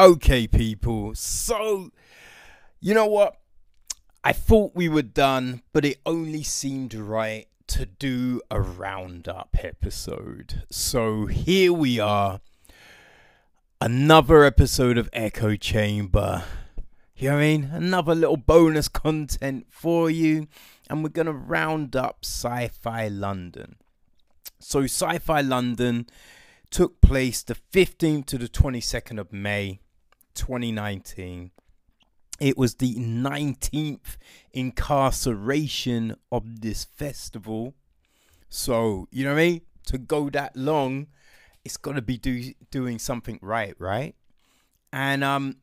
Okay, people. So, you know what? I thought we were done, but it only seemed right to do a roundup episode. So, here we are. Another episode of Echo Chamber. You know what I mean? Another little bonus content for you. And we're going to round up Sci Fi London. So, Sci Fi London took place the 15th to the 22nd of May 2019. It was the 19th incarceration of this festival. So, you know what I mean? To go that long, it's got to be do, doing something right, right? And um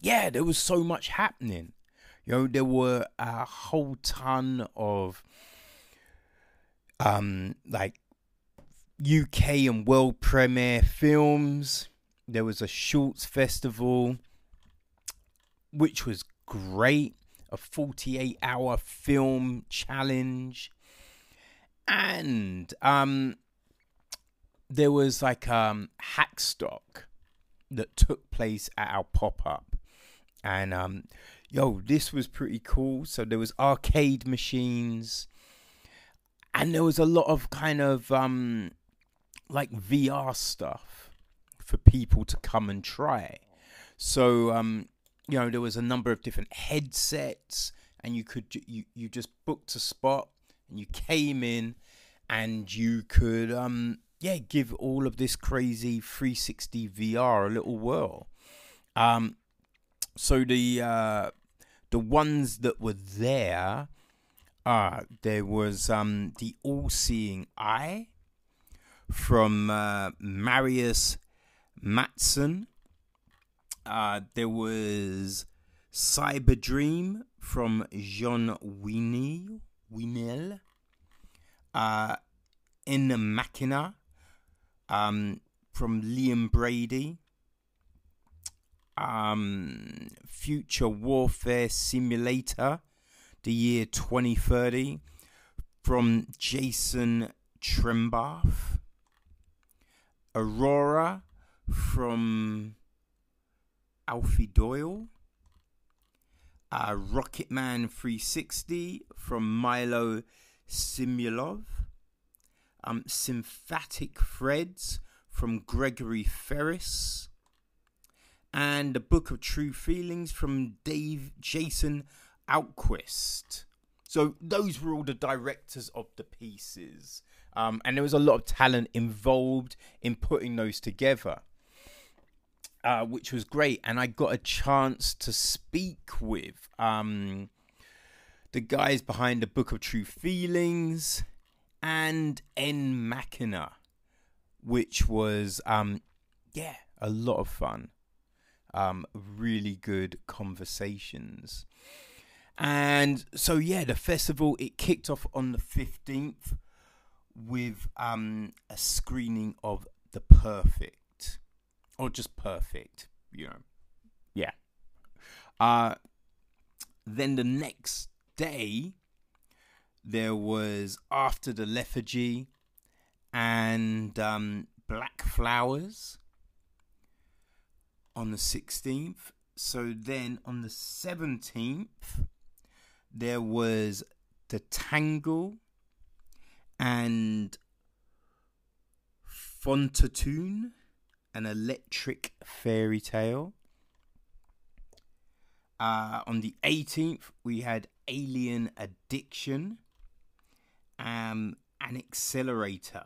yeah, there was so much happening. You know, there were a whole ton of um like UK and world premiere films there was a Shorts Festival, which was great. A 48 hour film challenge. And um, there was like um, Hackstock that took place at our pop up. And um, yo, this was pretty cool. So there was arcade machines. And there was a lot of kind of um, like VR stuff for people to come and try. So, um, you know, there was a number of different headsets, and you could you you just booked a spot, and you came in, and you could um yeah give all of this crazy 360 VR a little whirl. Um, so the uh, the ones that were there, uh, there was um the All Seeing Eye from uh, Marius Matson. Uh, there was Cyber Dream from Jean Winnie Winel. Uh, In the Machina um, from Liam Brady. Um, Future Warfare Simulator, the year 2030, from Jason Trembath. Aurora from Alfie Doyle. Uh, Rocketman 360 from Milo Simulov. Um, Symphatic Threads from Gregory Ferris. And the Book of True Feelings from Dave Jason Outquist. So those were all the directors of the pieces. Um, and there was a lot of talent involved in putting those together uh, which was great. And I got a chance to speak with um, the guys behind the Book of True Feelings and En Machina, which was, um, yeah, a lot of fun. Um, really good conversations. And so, yeah, the festival, it kicked off on the 15th with um, a screening of The Perfect or just perfect, you know. Yeah. Uh then the next day there was after the lethargy and um, black flowers on the 16th so then on the 17th there was the tangle and Fontatoon an electric fairy tale. Uh, on the 18th, we had Alien Addiction, um, an accelerator,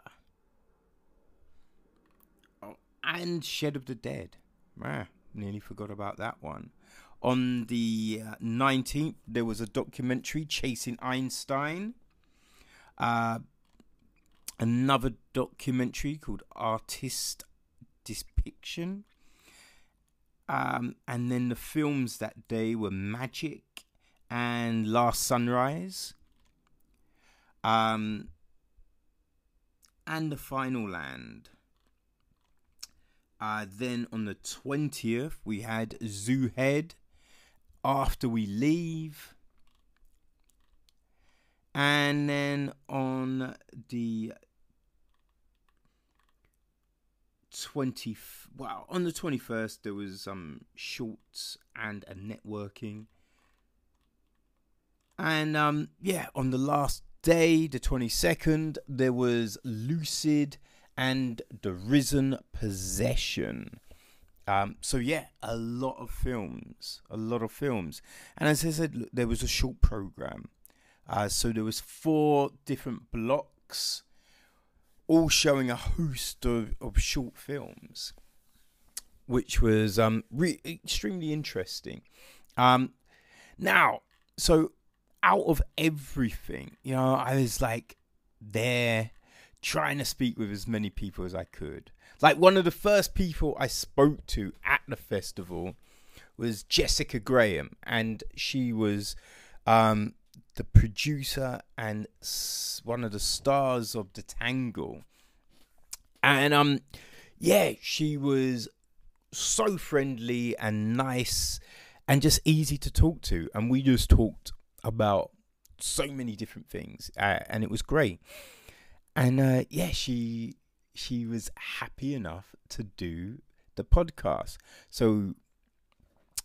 oh, and Shed of the Dead. Ah, nearly forgot about that one. On the uh, 19th, there was a documentary, Chasing Einstein. Uh, another documentary called Artist depiction. Um, and then the films that day were Magic and Last Sunrise. Um, and The Final Land. Uh, then on the 20th, we had Zoo Head, After We Leave. And then on the twenty well on the twenty first there was um shorts and a networking, and um yeah on the last day the twenty second there was lucid and the risen possession. Um, so yeah, a lot of films, a lot of films, and as I said, look, there was a short program. Uh, so there was four different blocks, all showing a host of, of short films, which was um, re- extremely interesting. Um, now, so out of everything, you know, I was like there trying to speak with as many people as I could. Like one of the first people I spoke to at the festival was Jessica Graham, and she was um, the producer and one of the stars of the Tangle. And um, yeah, she was so friendly and nice, and just easy to talk to. And we just talked about so many different things, uh, and it was great. And uh, yeah, she she was happy enough to do the podcast. So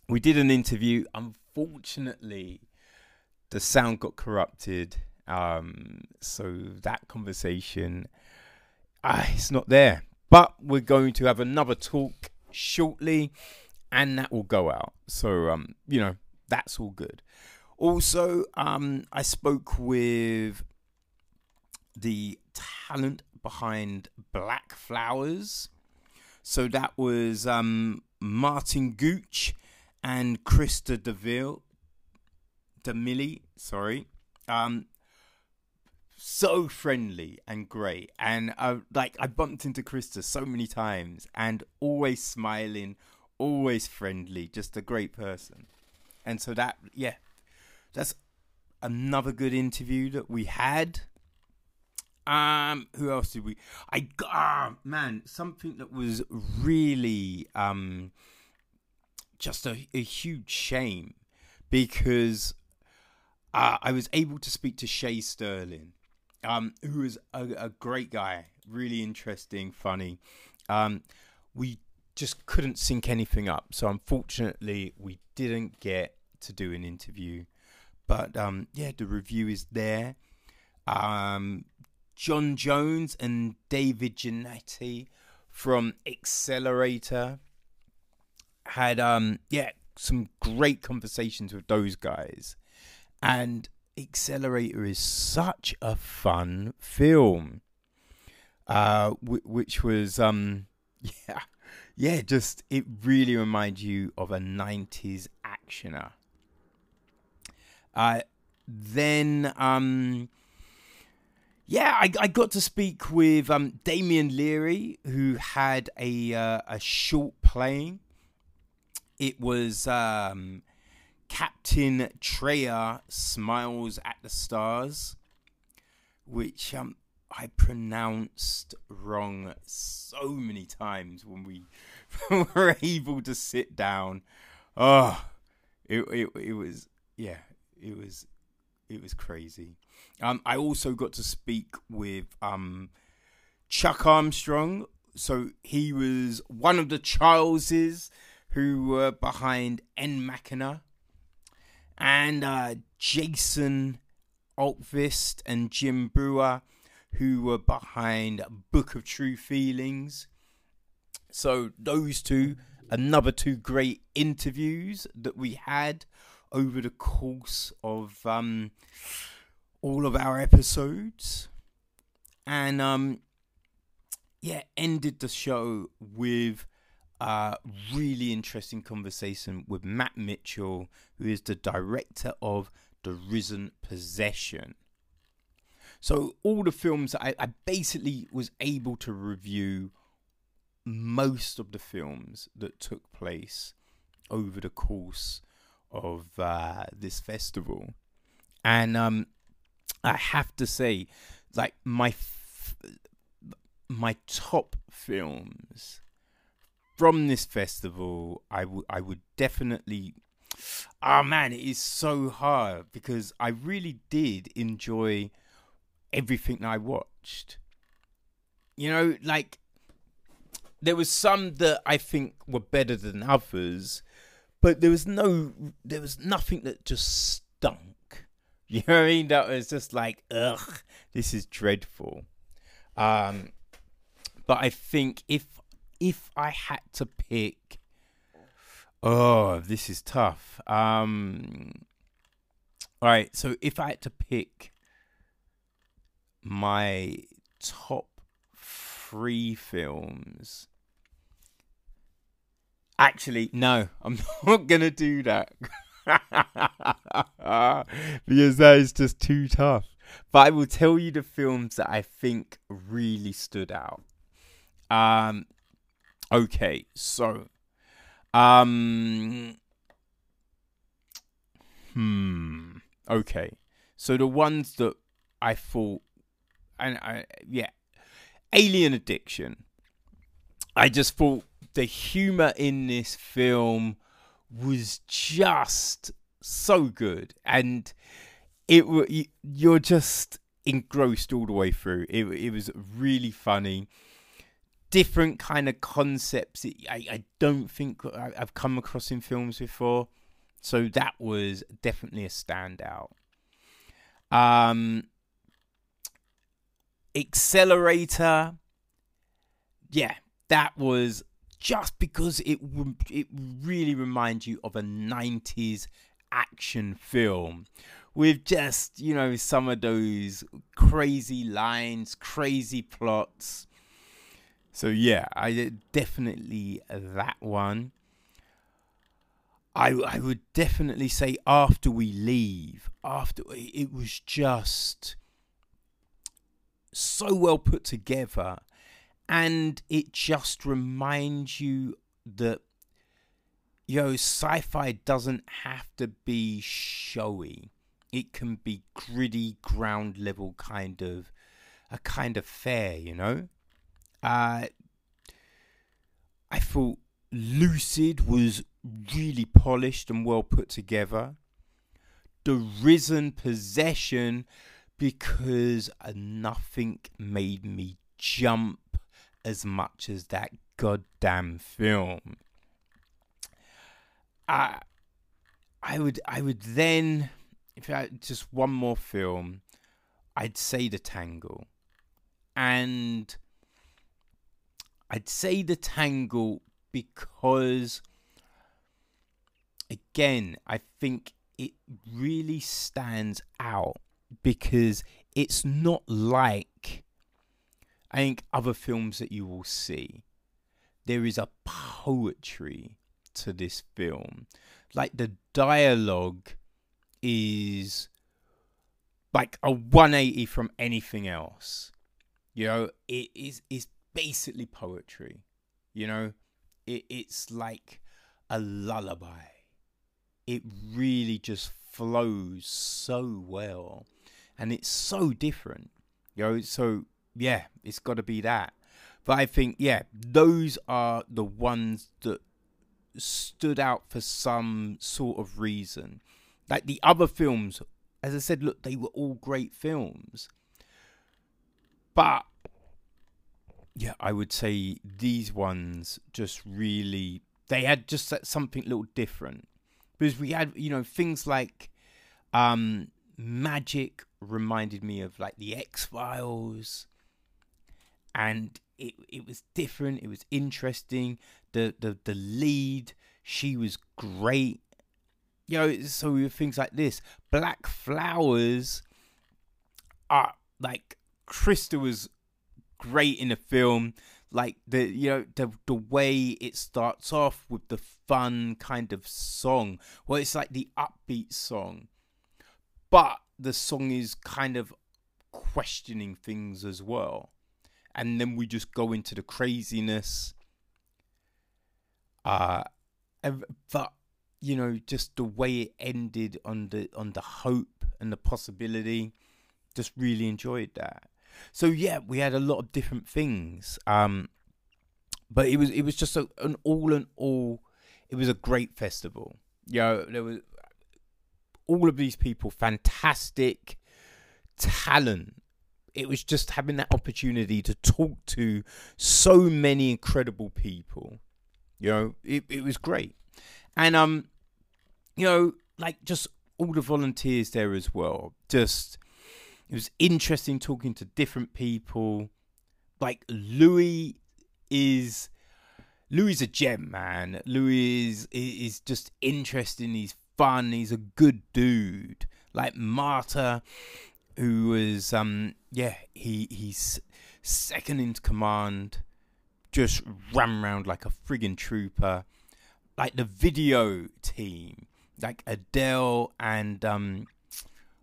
we did an interview. Unfortunately, the sound got corrupted. Um, so that conversation, uh, it's not there. But we're going to have another talk shortly, and that will go out. So um, you know, that's all good. Also, um, I spoke with the talent behind Black Flowers. So that was um, Martin Gooch and Krista DeVille, DeMilly, sorry. Um, so friendly and great, and uh, like I bumped into Krista so many times, and always smiling, always friendly, just a great person. And so that, yeah, that's another good interview that we had. Um, who else did we? I ah man, something that was really um just a, a huge shame because uh, I was able to speak to Shay Sterling, um, who is a, a great guy, really interesting, funny. Um, we just couldn't sync anything up, so unfortunately, we didn't get to do an interview. But um, yeah, the review is there. Um, John James and David Janetti from Accelerator had um yeah some great conversations with those guys and accelerator is such a fun film uh w- which was um yeah yeah just it really reminds you of a 90s actioner uh then um yeah, I, I got to speak with um, Damien Leary, who had a uh, a short playing. It was um, Captain Treya smiles at the stars, which um, I pronounced wrong so many times when we were able to sit down. Oh, it it it was yeah, it was it was crazy. Um, I also got to speak with um, Chuck Armstrong. So he was one of the Charleses who were behind N Machina. And uh, Jason Altvist and Jim Brewer, who were behind Book of True Feelings. So those two, another two great interviews that we had over the course of um, all of our episodes. And um, yeah, ended the show with a really interesting conversation with Matt Mitchell, who is the director of The Risen Possession. So, all the films I, I basically was able to review most of the films that took place over the course of uh, this festival, and um, I have to say, like my f- my top films from this festival, I would I would definitely. Oh man, it is so hard because I really did enjoy everything I watched. You know, like there was some that I think were better than others, but there was no, there was nothing that just stunk. You know what I mean? That was just like, ugh, this is dreadful. Um, but I think if if I had to pick, oh, this is tough. Um, all right, so if I had to pick my top three films. Actually, no, I'm not gonna do that because that is just too tough. But I will tell you the films that I think really stood out. Um, okay, so, um, hmm, okay, so the ones that I thought, and I yeah, Alien Addiction. I just thought the humor in this film was just so good, and it you're just engrossed all the way through. It it was really funny. Different kind of concepts. I I don't think I've come across in films before, so that was definitely a standout. Um, Accelerator. Yeah, that was just because it it really reminds you of a 90s action film with just, you know, some of those crazy lines, crazy plots. So yeah, I definitely that one. I I would definitely say after we leave, after it was just so well put together and it just reminds you that you know sci-fi doesn't have to be showy it can be gritty ground level kind of a kind of fair you know uh i thought lucid was really polished and well put together the risen possession because nothing made me jump as much as that goddamn film. I I would I would then if I just one more film, I'd say The Tangle. And I'd say The Tangle because again, I think it really stands out because it's not like I think other films that you will see. There is a poetry to this film. Like the dialogue is like a 180 from anything else. You know, it is is basically poetry. You know, it, it's like a lullaby. It really just flows so well and it's so different. You know, so yeah, it's got to be that. But I think yeah, those are the ones that stood out for some sort of reason. Like the other films, as I said, look, they were all great films. But yeah, I would say these ones just really they had just something a little different because we had you know things like um magic reminded me of like the X Files, and it it was different. It was interesting. The the the lead, she was great. You know, so things like this. Black Flowers are like Krista was great in the film. Like the you know the the way it starts off with the fun kind of song. Well, it's like the upbeat song, but the song is kind of questioning things as well. And then we just go into the craziness. Uh but you know, just the way it ended on the on the hope and the possibility, just really enjoyed that. So yeah, we had a lot of different things. Um but it was it was just a, an all in all it was a great festival. You know, there was all of these people, fantastic talent, it was just having that opportunity to talk to so many incredible people. You know, it, it was great. And um, you know, like just all the volunteers there as well. Just it was interesting talking to different people. Like Louis is Louis is a gem, man. Louis is, is just interesting. He's fun. He's a good dude. Like Marta, who was um yeah he he's second in command, just ran around like a friggin' trooper. Like the video team, like Adele and um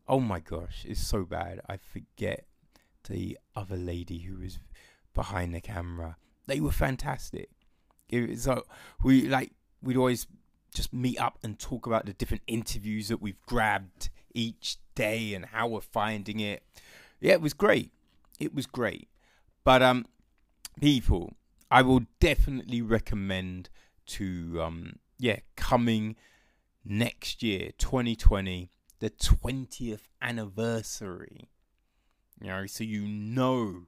oh my gosh, it's so bad. I forget the other lady who was behind the camera. They were fantastic. So we like we'd always just meet up and talk about the different interviews that we've grabbed each day and how we're finding it. Yeah, it was great. It was great. But um people, I will definitely recommend to um yeah, coming next year, 2020, the 20th anniversary. You know, so you know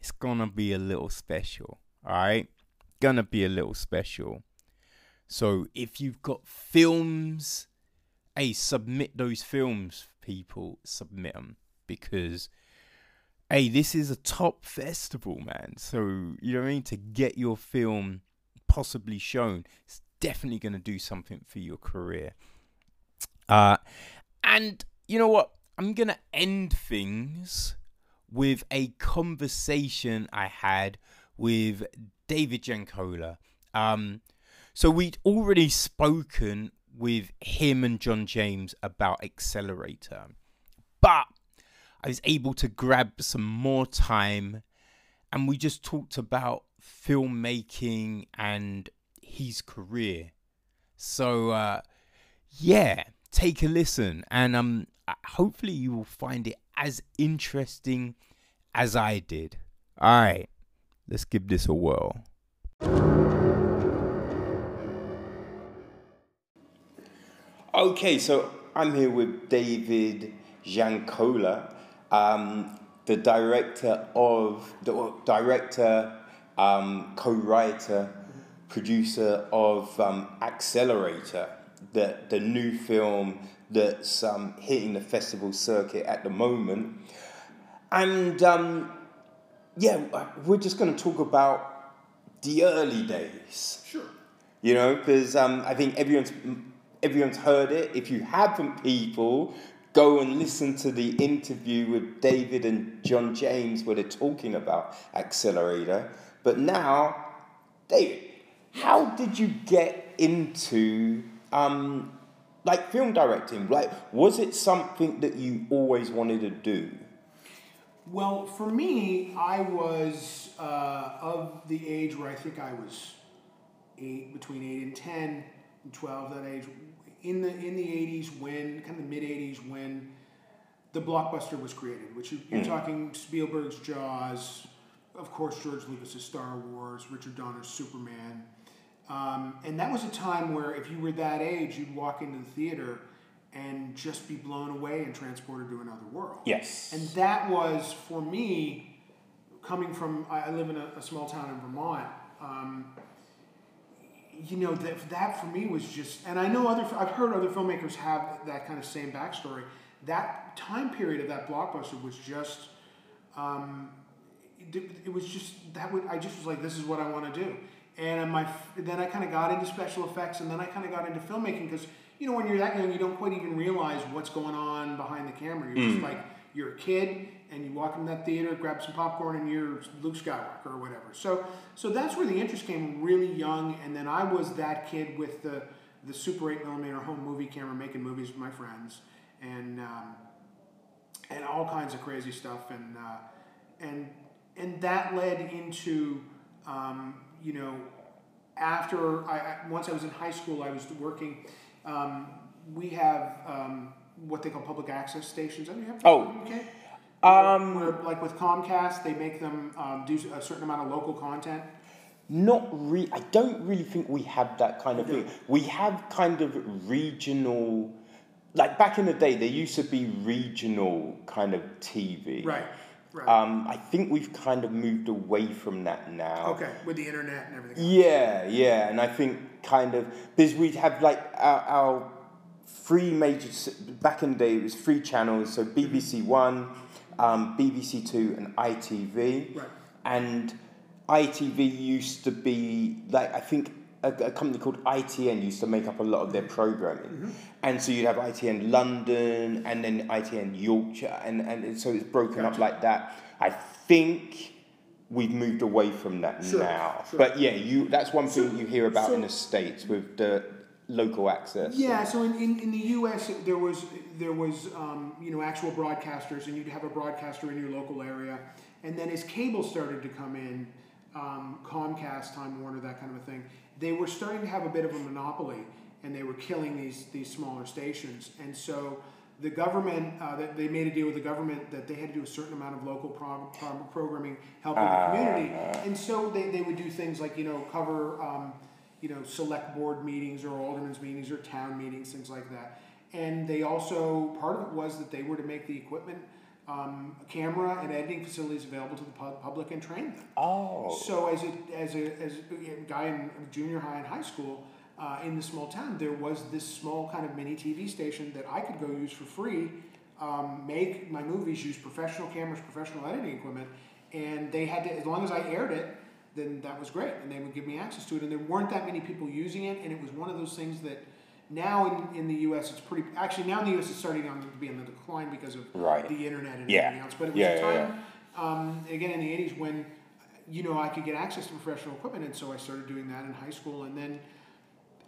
it's gonna be a little special. Alright? Gonna be a little special. So if you've got films, hey, submit those films, people. Submit them because, hey, this is a top festival, man. So you know what I mean. To get your film possibly shown, it's definitely going to do something for your career. Uh, and you know what? I'm going to end things with a conversation I had with David Giancola. Um, so we'd already spoken with him and John James about Accelerator, but I was able to grab some more time and we just talked about filmmaking and his career. So, uh, yeah, take a listen and um, hopefully you will find it as interesting as I did. All right, let's give this a whirl. Okay, so I'm here with David Giancola, um, the director of the director, um, co-writer, producer of um, Accelerator, the the new film that's um, hitting the festival circuit at the moment, and um, yeah, we're just going to talk about the early days. Sure. You know, because um, I think everyone's everyone's heard it. If you haven't, people, go and listen to the interview with David and John James where they're talking about Accelerator. But now, David, how did you get into um, like film directing? Like, was it something that you always wanted to do? Well, for me, I was uh, of the age where I think I was eight, between eight and ten, and twelve. That age, in the in the '80s, when kind of the mid '80s, when the blockbuster was created, which you're mm. talking Spielberg's Jaws, of course George Lucas's Star Wars, Richard Donner's Superman, um, and that was a time where if you were that age, you'd walk into the theater and just be blown away and transported to another world. Yes. And that was for me, coming from I live in a, a small town in Vermont. Um, you know that that for me was just, and I know other I've heard other filmmakers have that kind of same backstory. That time period of that blockbuster was just, um, it, it, was just that would I just was like this is what I want to do, and my then I kind of got into special effects, and then I kind of got into filmmaking because you know when you're that young you don't quite even realize what's going on behind the camera. You're mm. just like you're a kid and you walk into that theater, grab some popcorn, and you're Luke Skywalker or whatever. So, so that's where the interest came really young, and then I was that kid with the the Super 8 millimeter home movie camera, making movies with my friends, and um, and all kinds of crazy stuff, and uh, and and that led into um, you know after I once I was in high school, I was working. Um, we have um, what they call public access stations. I mean, have oh, okay. Um, where, like with Comcast, they make them um, do a certain amount of local content. Not re. I don't really think we have that kind of thing. We have kind of regional. Like back in the day, there used to be regional kind of TV. Right. Right. Um, I think we've kind of moved away from that now. Okay, with the internet and everything. Yeah, yeah, and I think kind of because we'd have like our, our three major back in the day it was three channels, so BBC One, um, BBC Two, and ITV. Right. And ITV used to be like I think a, a company called ITN used to make up a lot of their programming, Mm-hmm. and so you'd have ITN London and then ITN Yorkshire, and and so it's broken up like that. I think. We've moved away from that Sure, now, sure. but yeah, you that's one thing So- you hear about in the states with the local access. Yeah, so in, in, in the U.S. there was there was um, you know actual broadcasters, and you'd have a broadcaster in your local area, and then as cable started to come in, um, Comcast, Time Warner, that kind of a thing, they were starting to have a bit of a monopoly, and they were killing these these smaller stations, and so. The government, uh, they made a deal with the government that they had to do a certain amount of local pro- pro- programming, helping the community, and so they, they would do things like you know cover um, you know, select board meetings or aldermen's meetings or town meetings, things like that. And they also, part of it was that they were to make the equipment, um, camera and editing facilities available to the pub- public and train them. Oh. So as a, as a, as a guy in junior high and high school, uh, in the small town, there was this small kind of mini TV station that I could go use for free, um, make my movies, use professional cameras, professional editing equipment, and they had to, as long as I aired it, then that was great, and they would give me access to it. And there weren't that many people using it, and it was one of those things that now in, in the U.S. it's pretty. Actually, now in the U.S. it's starting on to be on the decline because of Right. the internet and Yeah. everything else. But it was Yeah, a yeah, time, um, again in the '80s when you know I could get access to professional equipment, and so I started doing that in high school, and then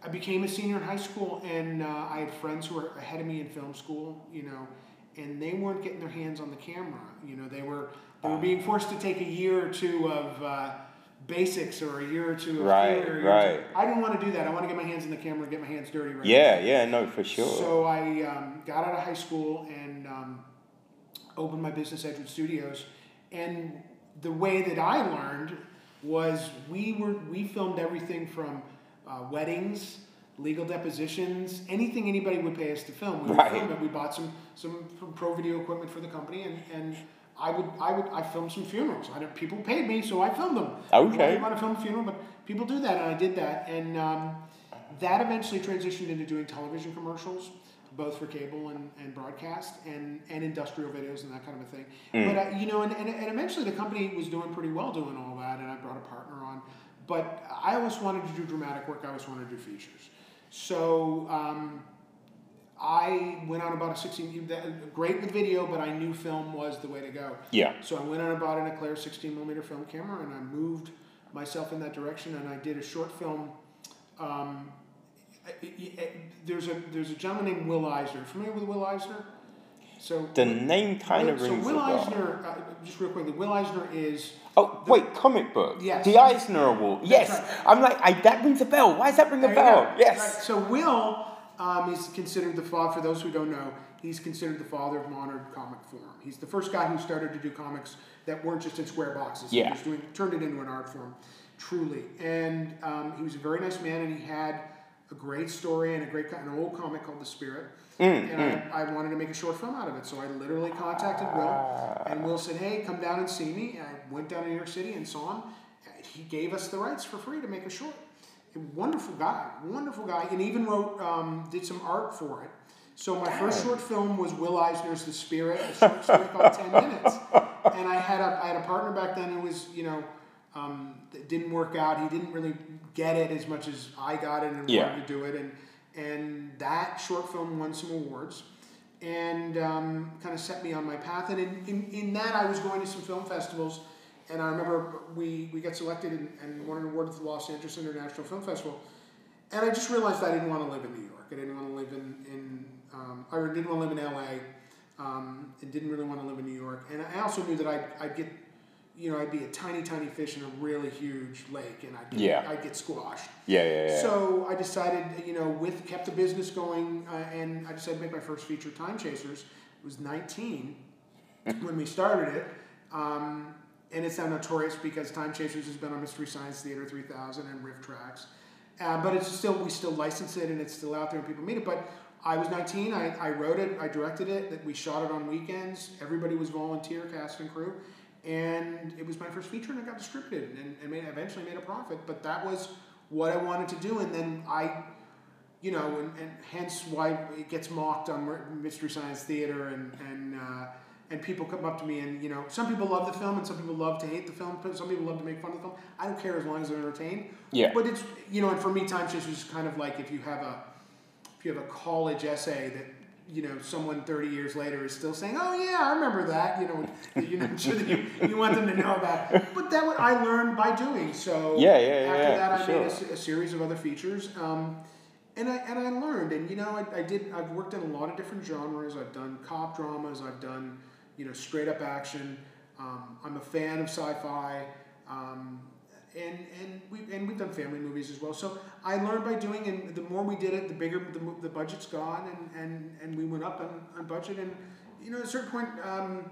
I became a senior in high school, and uh, I had friends who were ahead of me in film school, you know, and they weren't getting their hands on the camera. You know, they were they were being forced to take a year or two of uh, basics or a year or two of Right, theater. or a year or two- right. I didn't want to do that. I want to get my hands in the camera, and get my hands dirty. Right Yeah, yeah, no, for sure. so I um, got out of high school and um, opened my business Edgewood Studios, and the way that I learned was we were we filmed everything from uh, weddings, legal depositions, anything anybody would pay us to film. We would Right. film it. We bought some some pro video equipment for the company, and and. I would, I would, I filmed some funerals. I people paid me, so I filmed them. Okay. I didn't want to film a funeral, but people do that, and I did that, and um, that eventually transitioned into doing television commercials, both for cable and, and broadcast, and, and industrial videos and that kind of a thing. But uh, you know, and, and, and eventually the company was doing pretty well doing all that, and I brought a partner on. But I always wanted to do dramatic work. I always wanted to do features. So um, I went on about a 16, that- great with video, but I knew film was the way to go. Yeah. So I went on about an Eclair 16 millimeter film camera and I moved myself in that direction and I did a short film. Um, there's a there's a gentleman named Will Eisner. Familiar with Will Eisner? So the name kind of so rings Will a bell. Eisner, uh, just real quickly, Will Eisner is Oh wait, comic book. Yes. The Eisner Award. Yes. right. I'm like, I, that rings a bell. Why does that ring a There bell? Yes. Right. So Will um, is considered the father. For those who don't know, he's considered the father of modern comic form. He's the first guy who started to do comics that weren't just in square boxes. Yeah. He was doing turned it into an art form, truly. And um, he was a very nice man, and he had a great story and a great an old comic called The Spirit. Mm, and I, I wanted to make a short film out of it, so I literally contacted Will, and Will said, "Hey, come down and see me." And I went down to New York City and saw him. He gave us the rights for free to make a short. A wonderful guy, wonderful guy, and even wrote, um, did some art for it. So my first short film was Will Eisner's The Spirit, a short story called Ten Minutes. And I had a I had a partner back then who was, you know, um, that didn't work out. He didn't really get it as much as I got it and Yeah. wanted to do it. And and that short film won some awards and um, kind of set me on my path. And in, in, in that, I was going to some film festivals. And I remember we, we got selected and, and won an award at the Los Angeles International Film Festival. And I just realized I didn't want to live in New York. I didn't want to live in, in um, I didn't want to live in LA. Um, and didn't really want to live in New York. And I also knew that I'd, I'd get, you know, I'd be a tiny, tiny fish in a really huge lake and I'd get, Yeah. I'd get squashed. Yeah, yeah, yeah. So I decided, you know, with kept the business going, uh, and I decided to make my first feature, Time Chasers. It was 19 when we started it, um, and it's now notorious because Time Chasers has been on Mystery Science Theater 3000 and RiffTrax, uh, but it's still we still license it and it's still out there and people meet it. But I was 19. I, I wrote it. I directed it. That we shot it on weekends. Everybody was volunteer, cast and crew, and it was my first feature, and it got distributed, and, and made, eventually made a profit. But that was what I wanted to do, and then I, you know, and, and hence why it gets mocked on Mystery Science Theater, and and uh, and people come up to me, and you know, some people love the film, and some people love to hate the film, some people love to make fun of the film. I don't care as long as they're entertained. Yeah. But it's you know, and for me, Time Chasers is kind of like if you have a if you have a college essay that you know someone 30 years later is still saying oh yeah i remember that you know you know sure that you, you want them to know about it. but that what i learned by doing so Yeah, yeah, after yeah, that i for made a, a series of other features um, and I, and I learned and you know I, I did I've worked in a lot of different genres I've done cop dramas I've done you know straight up action um, I'm a fan of sci-fi um, and and we and we've done family movies as well. So I learned by doing, and the more we did it, the bigger the, the budget's gone, and, and, and we went up on, on budget. And you know, at a certain point, um,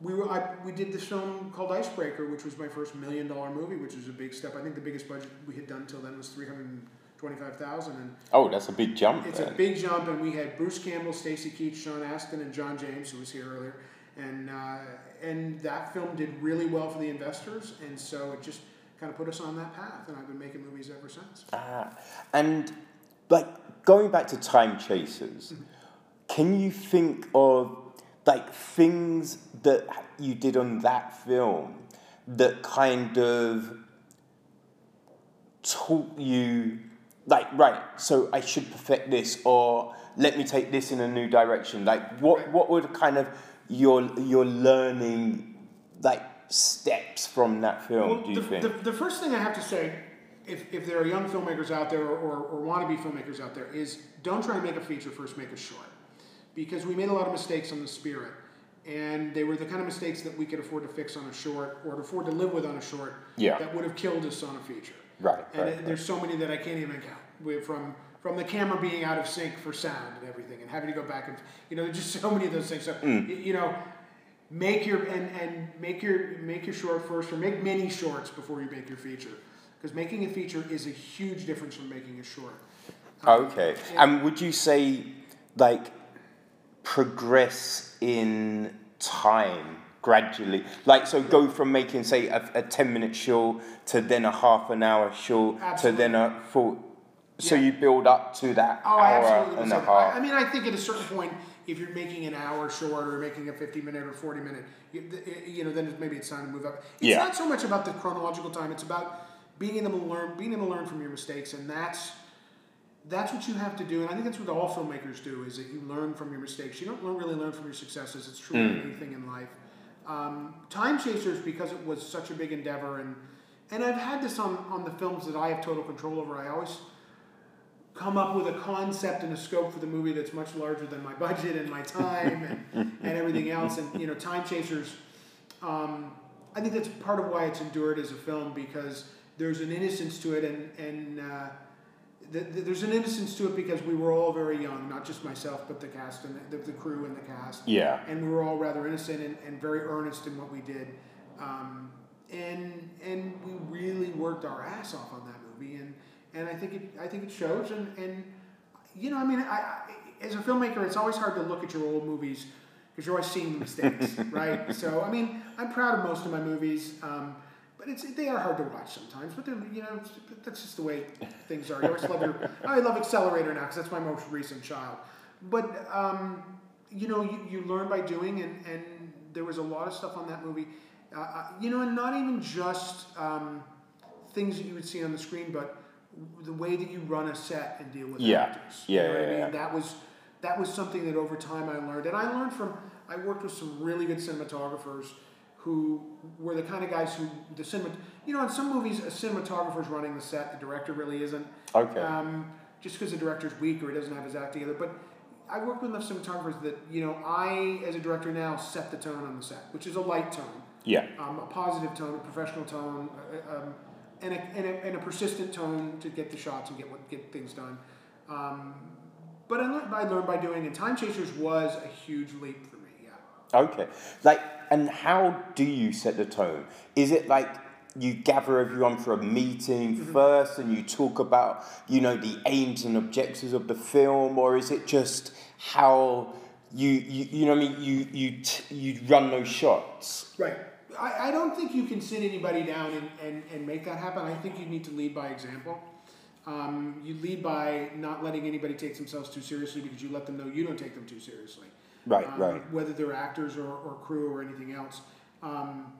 we were I, we did this film called Icebreaker, which was my first million dollar movie, which was a big step. I think the biggest budget we had done till then was three hundred twenty five thousand, and Oh, that's a big jump. it's then. a big jump, and we had Bruce Campbell, Stacy Keach, Sean Astin, and John James, who was here earlier, and uh, and that film did really well for the investors, and so it just kind of put us on that path, and I've been making movies ever since. Ah, and like going back to Time Chasers, can you think of like things that you did on that film that kind of taught you like right so i should perfect this or let me take this in a new direction? Like what what would kind of your your learning like steps from that film Well, do you the, think the, the first thing I have to say, if, if there are young filmmakers out there or, or, or wannabe filmmakers out there, is don't try to make a feature first, make a short. Because we made a lot of mistakes on the spirit. And they were the kind of mistakes that we could afford to fix on a short or to afford to live with on a short Yeah. that would have killed us on a feature. right And right, it- there's so many that I can't even count. we from from the camera being out of sync for sound and everything, and having to go back and you know, there's just so many of those things. So Mm. you know, make your and, and make your make your short first, or make many shorts before you make your feature, because making a feature is a huge difference from making a short. Um, Okay. yeah. And would you say, like, progress in time gradually? Like, so go from making, say, a, a 10 minute short to then a half an hour short to then a full. So Yeah. you build up to that Oh, I hour and a that. I, mean, I think at a certain point, if you're making an hour short or making a 50 minute or 40 minute, you, you know, then maybe it's time to move up. It's Yeah. not so much about the chronological time; it's about being able to learn, being able to learn from your mistakes, and that's that's what you have to do. And I think that's what all filmmakers do: is that you learn from your mistakes. You don't really learn from your successes. It's true in anything in life. Um, Time Chasers, because it was such a big endeavor, and and I've had this on on the films that I have total control over. I always come up with a concept and a scope for the movie that's much larger than my budget and my time and, and everything else. And you know, Time Chasers, um, I think that's part of why it's endured as a film because there's an innocence to it, and and uh, th- th- there's an innocence to it because we were all very young, not just myself, but the cast and the, the crew and the cast Yeah. and we were all rather innocent and, and very earnest in what we did. Um, and and we really worked our ass off on that movie, and, and I think it I think it shows. And, and you know, I mean, I, as a filmmaker, it's always hard to look at your old movies because you're always seeing the mistakes, right? So I mean, I'm proud of most of my movies. Um, but it's they are hard to watch sometimes. But they're you know that's just the way things are. You always love your I love Accelerator now because that's my most recent child. But um, you know you, you learn by doing, and and there was a lot of stuff on that movie. Uh, uh, you know, and not even just um, things that you would see on the screen, but the way that you run a set and deal with Yeah. actors. Yeah, you know what yeah, I mean? yeah. That was that was something that over time I learned, and I learned from I worked with some really good cinematographers who were the kind of guys who the cinema. You know, in some movies, a cinematographer's running the set, the director really isn't. Okay. Um, just because the director's weak or he doesn't have his act together, but. I work with enough cinematographers that you know I, as a director now, set the tone on the set, which is a light tone yeah. um, a positive tone, a professional tone, uh, um, and, a, and, a, and a persistent tone to get the shots and get what get things done. Um, but I learned, I learned by doing, and Time Chasers was a huge leap for me. Yeah. Okay. Like, and how do you set the tone? Is it like you gather everyone for a meeting first and you talk about, you know, the aims and objectives of the film, or is it just how you, you, you know what I mean, you, you, t- you run those shots? Right. I, I don't think you can sit anybody down and, and, and make that happen. I think you need to lead by example. Um, you lead by not letting anybody take themselves too seriously because you let them know you don't take them too seriously. Right, um, right. Whether they're actors or, or crew or anything else. Um,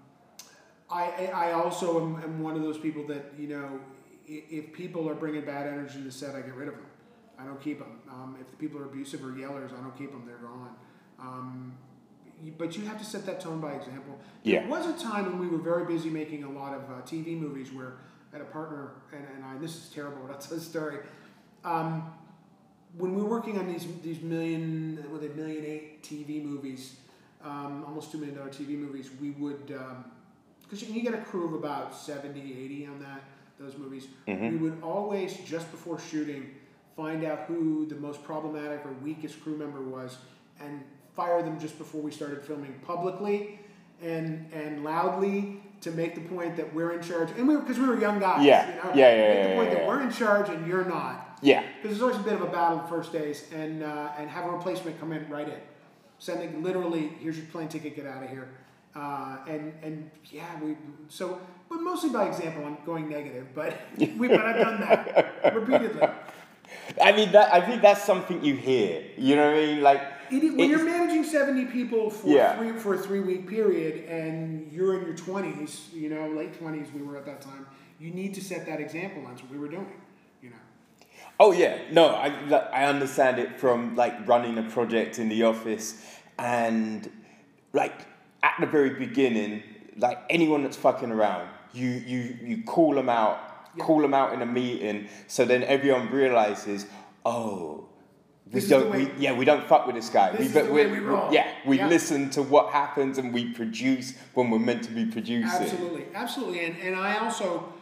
I, I also am, am one of those people that, you know, if people are bringing bad energy to the set, I get rid of them. I don't keep them. Um, if the people are abusive or yellers, I don't keep them. They're gone. Um, but you have to set that tone by example. Yeah. There was a time when we were very busy making a lot of uh, TV movies where I had a partner, and, and I, this is terrible, but I'll tell the story. Um, when we were working on these these million, with a million eight TV movies, um, almost two million dollar TV movies, we would, because you, you get a crew of about 70, 80 on that those movies. We would always just before shooting find out who the most problematic or weakest crew member was, and fire them just before we started filming publicly and and loudly to make the point that we're in charge. And we because we were young guys, Yeah. you know, Yeah, yeah, make yeah, the point yeah, that yeah. we're in charge and you're not. Yeah. Because there's always a bit of a battle the first days, and uh, and have a replacement come in right in, sending literally, here's your plane ticket, get out of here, uh, and and yeah, we so, but mostly by example. I'm going negative, but we but I've done that repeatedly. I mean that. I think that's something you hear. You know what I mean? Like It, when it's- you're managing 70 people for Yeah. three for a three week period, and you're in your 20s, you know, late 20s, we were at that time. You need to set that example. That's what we were doing. You know. Oh yeah, no, I I understand it from like running a project in the office, and like at the very beginning, like anyone that's fucking around, you you you call them out, Yeah. call them out in a meeting, so then everyone realizes, oh. We don't, way- we, yeah, we don't fuck with this guy. This we, is but the way we-. Yeah, we Yeah. listen to what happens and we produce when we're meant to be producing. Absolutely, absolutely, and and I also,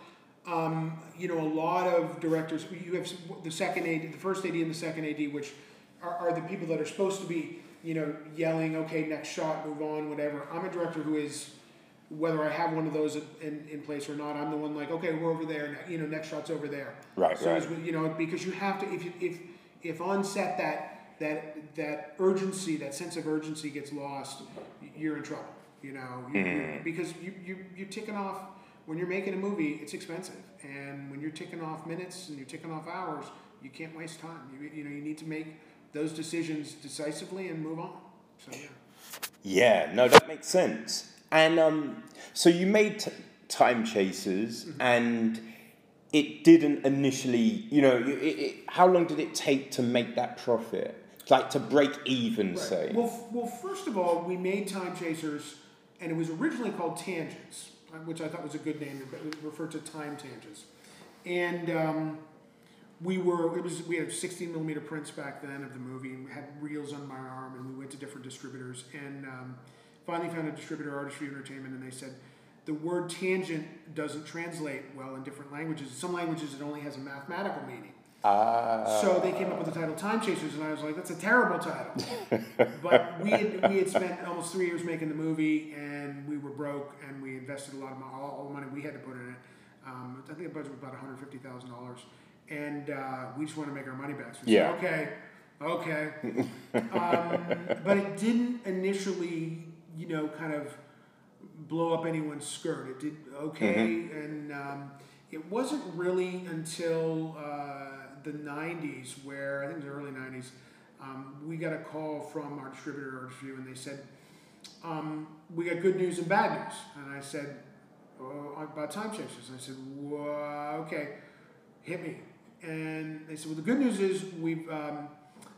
um, you know, a lot of directors. You have the second AD, the first AD, and the second AD, which are, are the people that are supposed to be, you know, yelling, "Okay, next shot, move on, whatever." I'm a director who is, whether I have one of those in, in place or not, I'm the one like, "Okay, we're over there. You know, next shot's over there." Right, so right. as you know, because you have to, if you, if if on set that that that urgency, that sense of urgency gets lost, you're in trouble. You know, you, you- because you you you're ticking off when you're making a movie. It's expensive, and when you're ticking off minutes and you're ticking off hours, you can't waste time. You you know you need to make those decisions decisively and move on. So yeah. Yeah, no, that makes sense. And um, so you made t- Time Chasers, Mm-hmm. and it didn't initially, you know, it, it, how long did it take to make that profit? Like to break even, say? Well, f- well, first of all, we made Time Chasers, and it was originally called Tangents, uh, which I thought was a good name. It referred to time tangents, and um, we were it was we had 16 millimeter prints back then of the movie, and we had reels on my arm, and we went to different distributors, and um, finally found a distributor, Artistry Entertainment, and they said. The word tangent doesn't translate well in different languages. In some languages, it only has a mathematical meaning. Ah, So they came up with the title Time Chasers, and I was like, that's a terrible title. but we had, we had spent almost three years making the movie, and we were broke, and we invested a lot of money, all, all the money we had to put in it. Um, I think the budget was about $150,000. And uh, we just wanted to make our money back. So we Yeah. said, okay, okay. um, but it didn't initially, you know, kind of blow up anyone's skirt. It did okay, and um, it wasn't really until uh, the '90s, where I think it was the early '90s, um, we got a call from our distributor, Arts View, and they said, um, "We got good news and bad news." And I said, oh, "About time chasers." And I said, "Whoa, okay, hit me." And they said, "Well, the good news is we've." Um,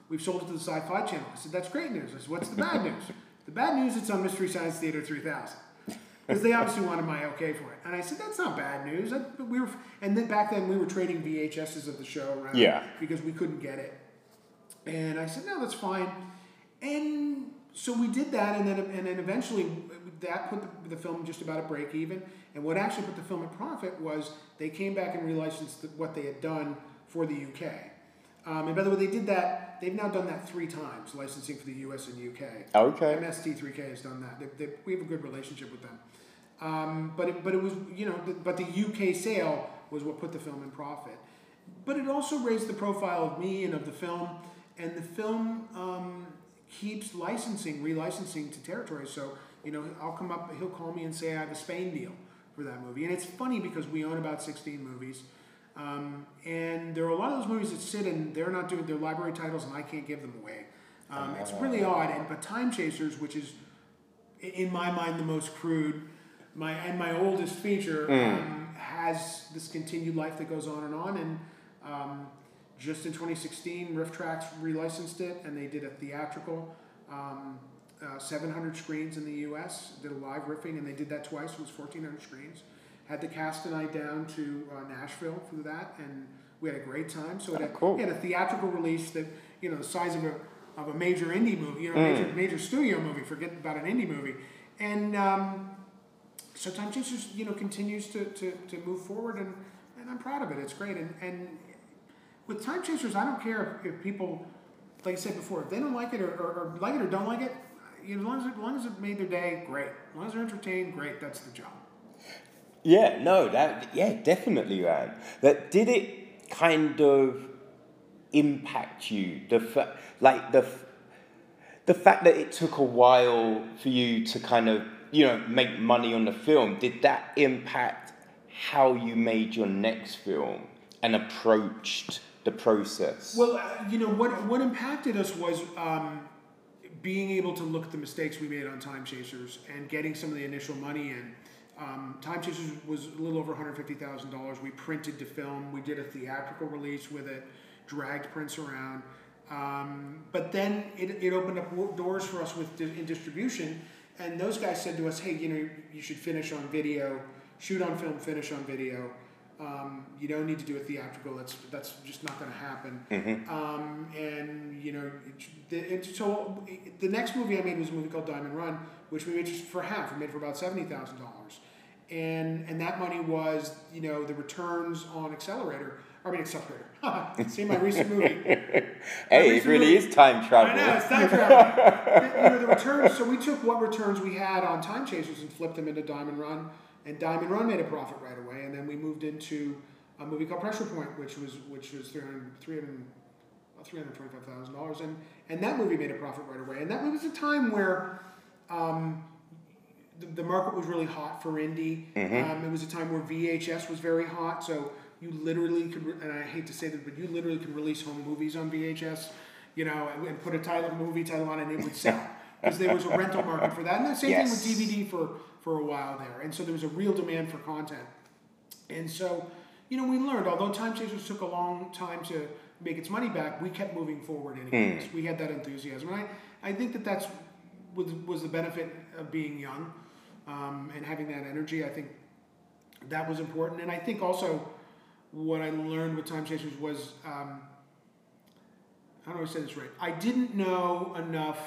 We've sold it to the Sci-Fi Channel. I said, "That's great news." I said, "What's the bad news?" the bad news it's on Mystery Science Theater 3000 because they obviously wanted my okay for it. And I said, "That's not bad news." But we were, and then back then we were trading VHSs of the show around Yeah. because we couldn't get it. And I said, "No, that's fine." And so we did that, and then and then eventually that put the, the film just about at break even. And what actually put the film at profit was they came back and relicensed what they had done for the UK. Um, and by the way, they did that. They've now done that three times, licensing for the US and UK. Okay. MST3K has done that. They, they, we have a good relationship with them. Um, but it, but it was you know the, but the UK sale was what put the film in profit. But it also raised the profile of me and of the film, and the film um, keeps licensing, relicensing to territories. So You know, I'll come up, he'll call me and say I have a Spain deal for that movie, and it's funny because we own about sixteen movies. Um, and there are a lot of those movies that sit and they're not doing their library titles, and I can't give them away. Um, it's really odd. And but Time Chasers, which is in my mind the most crude, my and my oldest feature, um, has this continued life that goes on and on. And um, just in 2016, RiffTrax relicensed it, and they did a theatrical. Um, uh, 700 screens in the U.S. Did a live riffing, and they did that twice. It was 1,400 screens. Had the cast and I down to uh, Nashville for that, and we had a great time. So it had, cool. we had a theatrical release that you know the size of a of a major indie movie, you know, major major studio movie. Forget about an indie movie, and um, so Time Chasers, you know, continues to, to, to move forward, and, and I'm proud of it. It's great, and and with Time Chasers, I don't care if, if people, like I said before, if they don't like it or, or, or like it or don't like it. You know, as long as it, as long as it made their day, great. As long as they're entertained, great. That's the job. Yeah, no, that yeah, definitely, man. That did it kind of impact you? The fa- like the f- the fact that it took a while for you to kind of you know make money on the film. Did that impact how you made your next film and approached the process? Well, uh, you know what what impacted us was um, being able to look at the mistakes we made on Time Chasers and getting some of the initial money in. Um, Time Chasers was a little over one hundred fifty thousand dollars. We printed to film. We did a theatrical release with it, dragged prints around. Um, but then it, it opened up doors for us with di- in distribution, and those guys said to us, "Hey, you know, you should finish on video, shoot on film, finish on video. Um, you don't need to do a theatrical. That's that's just not going to happen." Um, and you know, it, it, so the next movie I made was a movie called Diamond Run, which we made just for half. We made for about seventy thousand dollars, and and that money was you know the returns on Accelerator. I mean Accelerator. See my recent movie. hey, it really is time travel. I know it's time travel. The- you know the returns. So we took what returns we had on Time Chasers and flipped them into Diamond Run, and Diamond Run made a profit right away. And then we moved into a movie called Pressure Point, which was which was 300, 300 $325,000. And, and that movie made a profit right away. And that was a time where um, the, the market was really hot for indie. Um, it was a time where VHS was very hot. So you literally could, re- and I hate to say this, but you literally could release home movies on VHS, you know, and, and put a title, movie title on it and it would sell. Because there was a rental market for that. And the same Yes. thing with DVD for, for a while there. And so there was a real demand for content. And so, you know, we learned, although Time Chasers took a long time to make its money back, we kept moving forward anyways. We had that enthusiasm. And I, I think that that's was, was the benefit of being young um, and having that energy. I think that was important. And I think also what I learned with Time Chasers was, um, how do I say this right? I didn't know enough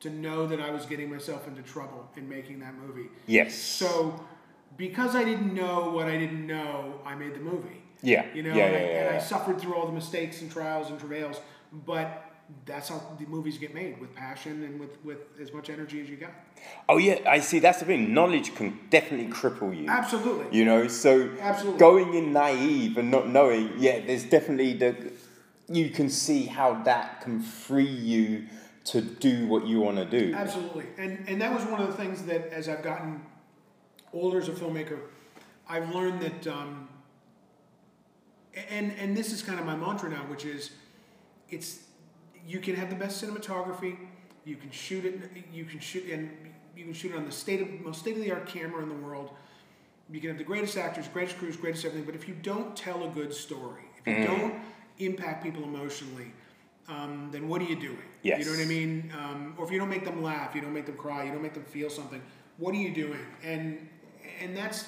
to know that I was getting myself into trouble in making that movie. Yes. So, because I didn't know what I didn't know, I made the movie. yeah. You know, yeah, and, yeah, I, yeah, and I suffered through all the mistakes and trials and travails, but that's how the movies get made with passion and with, with as much energy as you got. Oh yeah, I see. That's the thing. Knowledge can definitely cripple you. Absolutely. You know, so Absolutely. going in naive and not knowing, yeah, there's definitely the. You can see how that can free you to do what you want to do. Absolutely. And, and that was one of the things that as I've gotten older as a filmmaker, I've learned that, um, and, and this is kind of my mantra now, which is it's, you can have the best cinematography, you can shoot it, you can shoot, and you can shoot it on the state of, most state of the art camera in the world. You can have the greatest actors, greatest crews, greatest everything, but if you don't tell a good story, if you don't impact people emotionally, um, then what are you doing? Yes. You know what I mean? Um, or if you don't make them laugh, you don't make them cry, you don't make them feel something, what are you doing? And and that's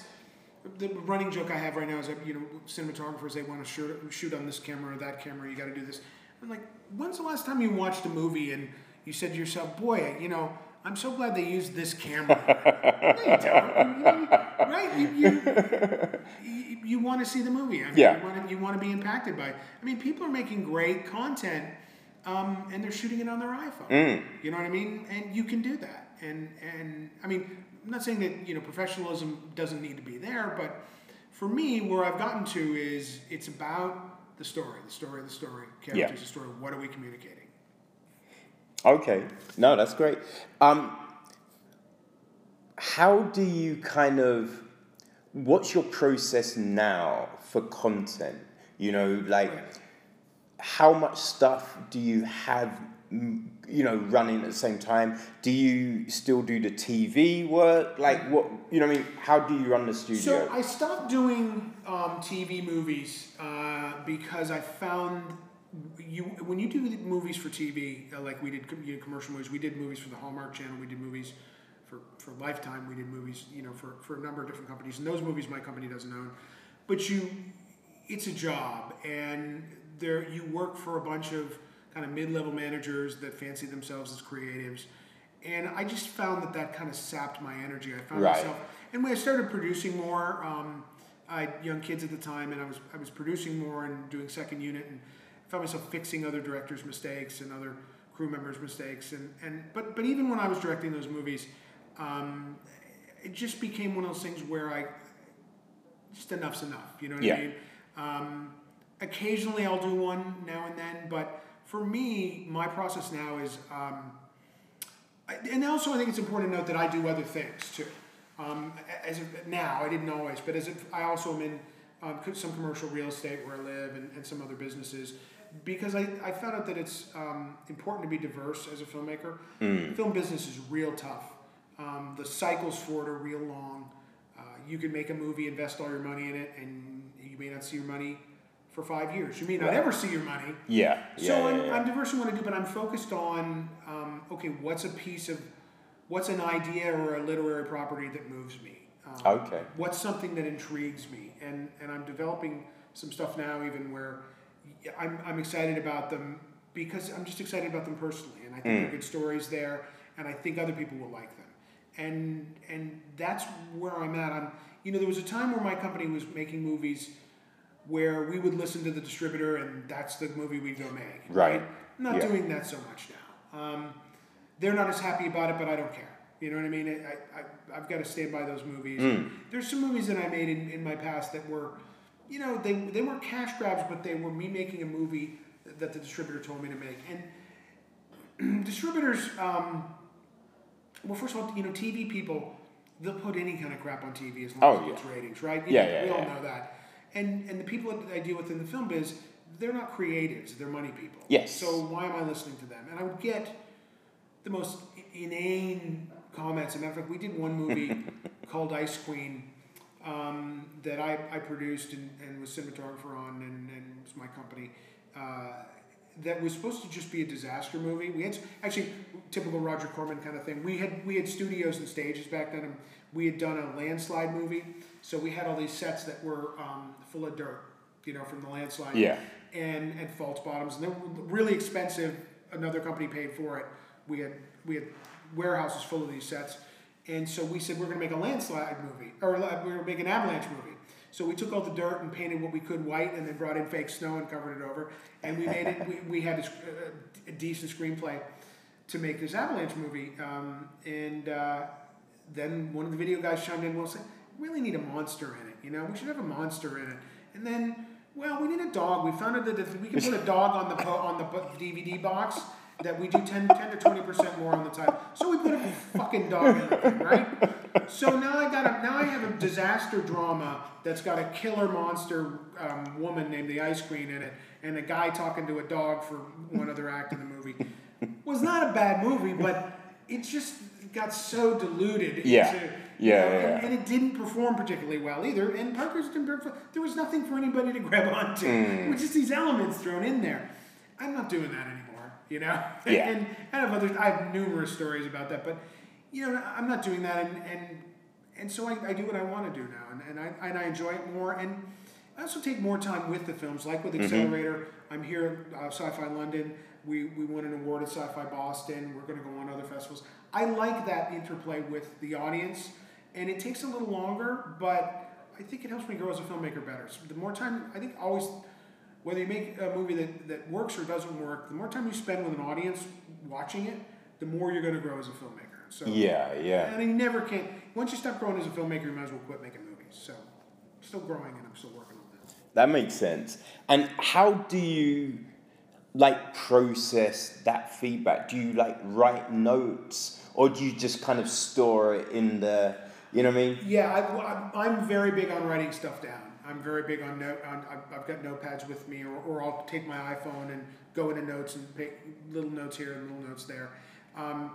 the running joke I have right now is that you know cinematographers they want to shoot shoot on this camera or that camera. You got to do this. I'm like, when's the last time you watched a movie and you said to yourself, boy, you know. I'm so glad they used this camera. no, you don't. You right? You, you, you, you want to see the movie. I mean, Yeah. You want to, you want to be impacted by. it. I mean, people are making great content, um, and they're shooting it on their iPhone. You know what I mean? And you can do that. And and I mean, I'm not saying that you know professionalism doesn't need to be there, but for me, where I've gotten to is it's about the story, the story, the story, characters, the story. What are we communicating? Okay, no, that's great. Um, how do you kind of what's your process now for content? You know, like how much stuff do you have you know running at the same time do you still do the tv work like what you know i mean how do you run the studio So I stopped doing um, TV movies uh, because I found you when you do movies for TV, uh, like we did, you know, commercial movies. We did movies for the Hallmark Channel. We did movies for, for Lifetime. We did movies, you know, for, for a number of different companies. And those movies my company doesn't own. But you, it's a job, and there you work for a bunch of kind of mid-level managers that fancy themselves as creatives. And I just found that that kind of sapped my energy. I found Right. myself and when I started producing more, um, I had young kids at the time, and I was I was producing more and doing second unit, and I found myself fixing other directors' mistakes and other crew members' mistakes, and, and but but even when I was directing those movies, um, it just became one of those things where I just enough's enough. You know what Yeah. I mean? Um, occasionally I'll do one now and then, but for me, my process now is. Um, and also, I think it's important to note that I do other things too. Um, as of now, I didn't always, but as if I also am in um, some commercial real estate where I live and, and some other businesses because I, I found out that it's um, important to be diverse as a filmmaker. Film business is real tough. Um, the cycles for it are real long. Uh, you can make a movie, invest all your money in it, and you may not see your money for five years. You may not Right. ever see your money. yeah So yeah, I'm, yeah, yeah. I'm diverse in what I do, but I'm focused on um, okay, what's a piece of, what's an idea or a literary property that moves me? Um, okay What's something that intrigues me? And and I'm developing some stuff now, even where I'm I'm excited about them because I'm just excited about them personally, and I think there are good stories there, and I think other people will like them, and and that's where I'm at. I'm you know there was a time where my company was making movies where we would listen to the distributor and that's the movie we'd go make. Right. I'm not Yeah. doing that so much now. Um, they're not as happy about it, but I don't care. You know what I mean? I, I, I've got to stand by those movies. Mm. There's some movies that I made in, in my past that were, you know, they, they weren't cash grabs, but they were me making a movie that the distributor told me to make. And distributors, um, well, first of all, you know, TV people, they'll put any kind of crap on TV as long Oh, as it yeah. gets ratings, right? You Yeah, know, yeah, We all know that. And and the people that I deal with in the film biz, they're not creatives; they're money people. Yes. So why am I listening to them? And I would get the most inane comments. As a matter of fact, we did one movie called Ice Queen um, that I, I produced and, and was cinematographer on, and, and it was my company. Uh, that was supposed to just be a disaster movie. We had actually typical Roger Corman kind of thing. We had we had studios and stages back then, and we had done a landslide movie. So we had all these sets that were um, full of dirt, you know, from the landslide Yeah. and and false bottoms, and they were really expensive. Another company paid for it. We had we had warehouses full of these sets, and so we said we're going to make a landslide movie, or uh, we're going to make an avalanche movie. So we took all the dirt and painted what we could white, and then brought in fake snow and covered it over, and we made it. We, we had a, a, a decent screenplay to make this avalanche movie, um, and uh, then one of the video guys chimed in and said, "We really need a monster in it. You know, we should have a monster in it." And then, well, we need a dog. We found out that we can put a dog on the po- on the DVD box, that we do 10, 10 to twenty percent more on the time. So we put a fucking dog in it, right? So now I got a now I have a disaster drama that's got a killer monster um, woman named the Ice Queen in it, and a guy talking to a dog for one other act in the movie. Was not a bad movie, but it just got so diluted Yeah. into Yeah, know, yeah, and, yeah. and it didn't perform particularly well either. And Parker's didn't perform. There was nothing for anybody to grab onto. Mm. With just these elements thrown in there. I'm not doing that anymore. You know. Yeah. and I have other. I have numerous stories about that, but you know, I'm not doing that, and and and so I, I do what I want to do now, and, and I and I enjoy it more, and I also take more time with the films, like with Accelerator. I'm here at uh, Sci-Fi London. We we won an award at Sci-Fi Boston. We're going to go on other festivals. I like that interplay with the audience, and it takes a little longer, but I think it helps me grow as a filmmaker better. So the more time, I think always, whether you make a movie that, that works or doesn't work, the more time you spend with an audience watching it, the more you're going to grow as a filmmaker. So Yeah, yeah. and you never can. Once you stop growing as a filmmaker, you might as well quit making movies. So, I'm still growing and I'm still working on that. That makes sense. And how do you like process that feedback? Do you like write notes or do you just kind of store it in the, you know what I mean? Yeah, I, I'm- I'm very big on writing stuff down. I'm very big on note. On, I've- got notepads with me, or, or I'll take my iPhone and go into notes and pick little notes here and little notes there. Um,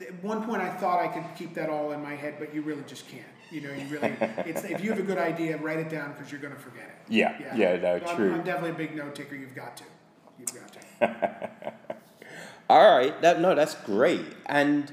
at one point, I thought I could keep that all in my head, but you really just can't. You know, you really. It's if you have a good idea, write it down because you're going to forget it. Yeah, yeah, no, I'm- true. I'm, definitely a big note taker. You've got to. You've got to. All right, that no, that's great. And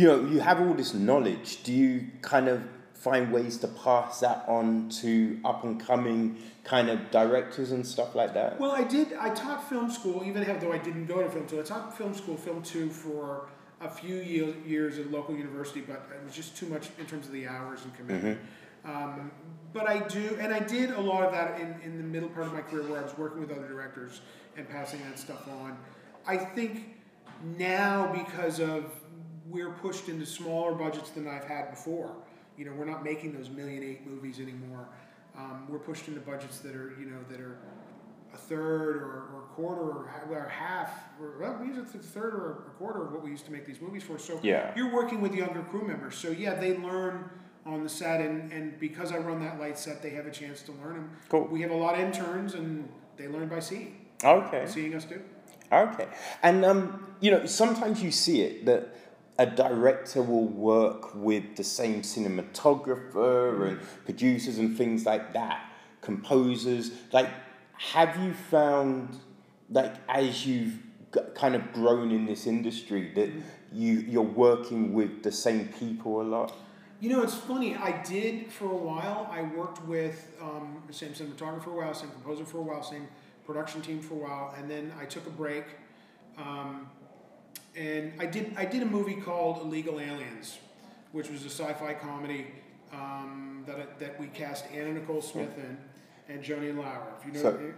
you know, you have all this knowledge. Do you kind of find ways to pass that on to up and coming kind of directors and stuff like that? Well, I did. I taught film school, even though I didn't go to film school. I taught film school, film two, for a few years, years at a local university, but it was just too much in terms of the hours and commitment. Um, but I do, and I did a lot of that in, in the middle part of my career where I was working with other directors and passing that stuff on. I think now because of we're pushed into smaller budgets than I've had before. You know, we're not making those million eight movies anymore. Um, we're pushed into budgets that are, you know, that are a third or, or a quarter or, or half, or well, we use a third or a quarter of what we used to make these movies for. So yeah. you're working with younger crew members. So yeah, they learn on the set, and, and because I run that light set, they have a chance to learn them. Cool. We have a lot of interns, and they learn by seeing, Okay. seeing us do. Okay. And um, you know, sometimes you see it that a director will work with the same cinematographer and producers and things like that, composers. Like, have you found, like, as you've g- kind of grown in this industry, that you you're working with the same people a lot? You know, it's funny. I did for a while. I worked with um, the same cinematographer for a while, same composer for a while, same production team for a while, and then I took a break. Um, and I did I did a movie called Illegal Aliens, which was a sci-fi comedy um, that I- that we cast Anna Nicole Smith in and Joanie Laurer. If you know. So-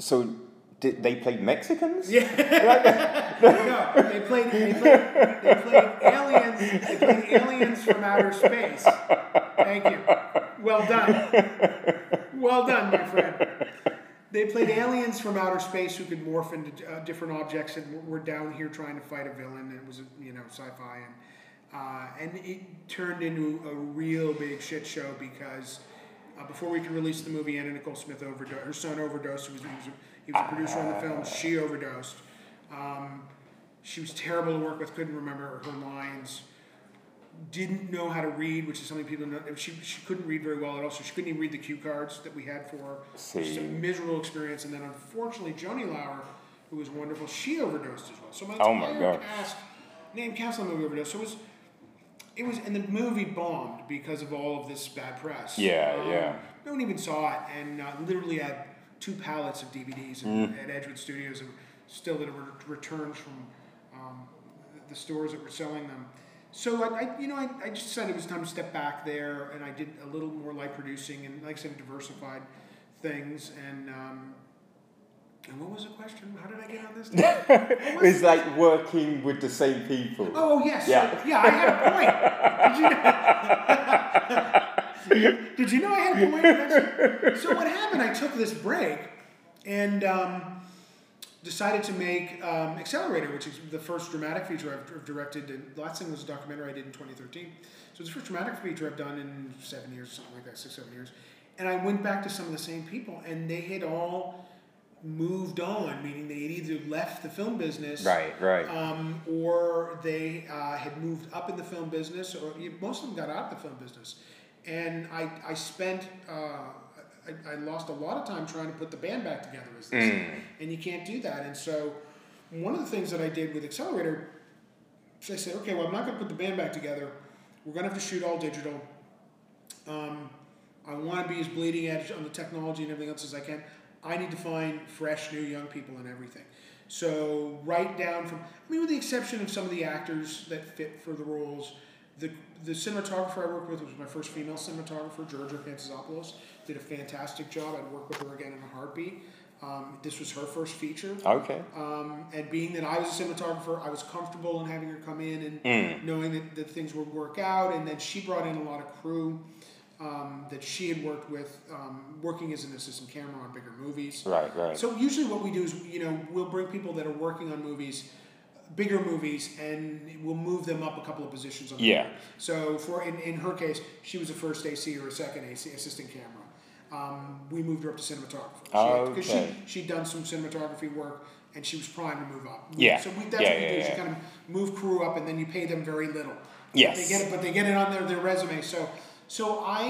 So, did they played Mexicans? Yeah. no, they played, they played, they played aliens. They played aliens from outer space. Thank you. Well done. Well done, my friend. They played aliens from outer space who could morph into uh, different objects, and we're- down here trying to fight a villain. And it was, you know, sci-fi, and uh, and it turned into a real big shit show because uh, before we could release the movie, Anna Nicole Smith overdosed. Her son overdosed. He was, he was, a, he was a producer on the film. She overdosed. Um, she was terrible to work with. Couldn't remember her lines. Didn't know how to read, which is something people know. She, she couldn't read very well at all, so she couldn't even read the cue cards that we had for her. See. Just a miserable experience. And then unfortunately, Joanie Laurer, who was wonderful, she overdosed as well. So my Oh my God. cast, named cast on the movie overdosed. So it was, it was, and the movie bombed because of all of this bad press. Yeah, Um, yeah. No one even saw it, and uh, literally had two pallets of DVDs Mm. at Edgewood Studios, and still that were returns from um, the stores that were selling them. So I, I you know, I, I just decided it was time to step back there, and I did a little more light producing, and like I said, diversified things. And um, and what was the question? How did I get on this? It's like working with the same people. Oh yes, Yeah. yeah. I had a point. Did you know? Did you know I had a point? So what happened? I took this break and um, decided to make um, Accelerator, which is the first dramatic feature I've, I've directed. And the last thing was a documentary I did in 2013. So it's the first dramatic feature I've done in seven years, something like that, six, seven years. And I went back to some of the same people, and they had all moved on, meaning they had either left the film business Right, right. um, or they uh, had moved up in the film business, or most of them got out of the film business. And I, I spent, uh, I, I lost a lot of time trying to put the band back together, as they say. and you can't do that. And so, one of the things that I did with Accelerator, is I said, okay, well, I'm not going to put the band back together. We're going to have to shoot all digital. Um, I want to be as bleeding edge on the technology and everything else as I can. I need to find fresh, new, young people and everything. So write down from, I mean, with the exception of some of the actors that fit for the roles, the the cinematographer I worked with was my first female cinematographer, Georgia Pantzopoulos. Did a fantastic job. I'd work with her again in a heartbeat. Um, this was her first feature. Okay. Um, and being that I was a cinematographer, I was comfortable in having her come in and Mm. knowing that, that things would work out. And then she brought in a lot of crew um, that she had worked with, um, working as an assistant camera on bigger movies. Right, right. So usually what we do is, you know, we'll bring people that are working on movies bigger movies, and we'll move them up a couple of positions. On the Yeah. board. So for in, in her case, she was a first AC or a second AC assistant camera. Um, we moved her up to cinematographer. She had- Because Okay. she she'd done some cinematography work, and she was primed to move up. Yeah. So we, that's Yeah, what we yeah, do. is yeah. You kind of move crew up, and then you pay them very little. Yes. They get it, but they get it on their, their resume. So, so I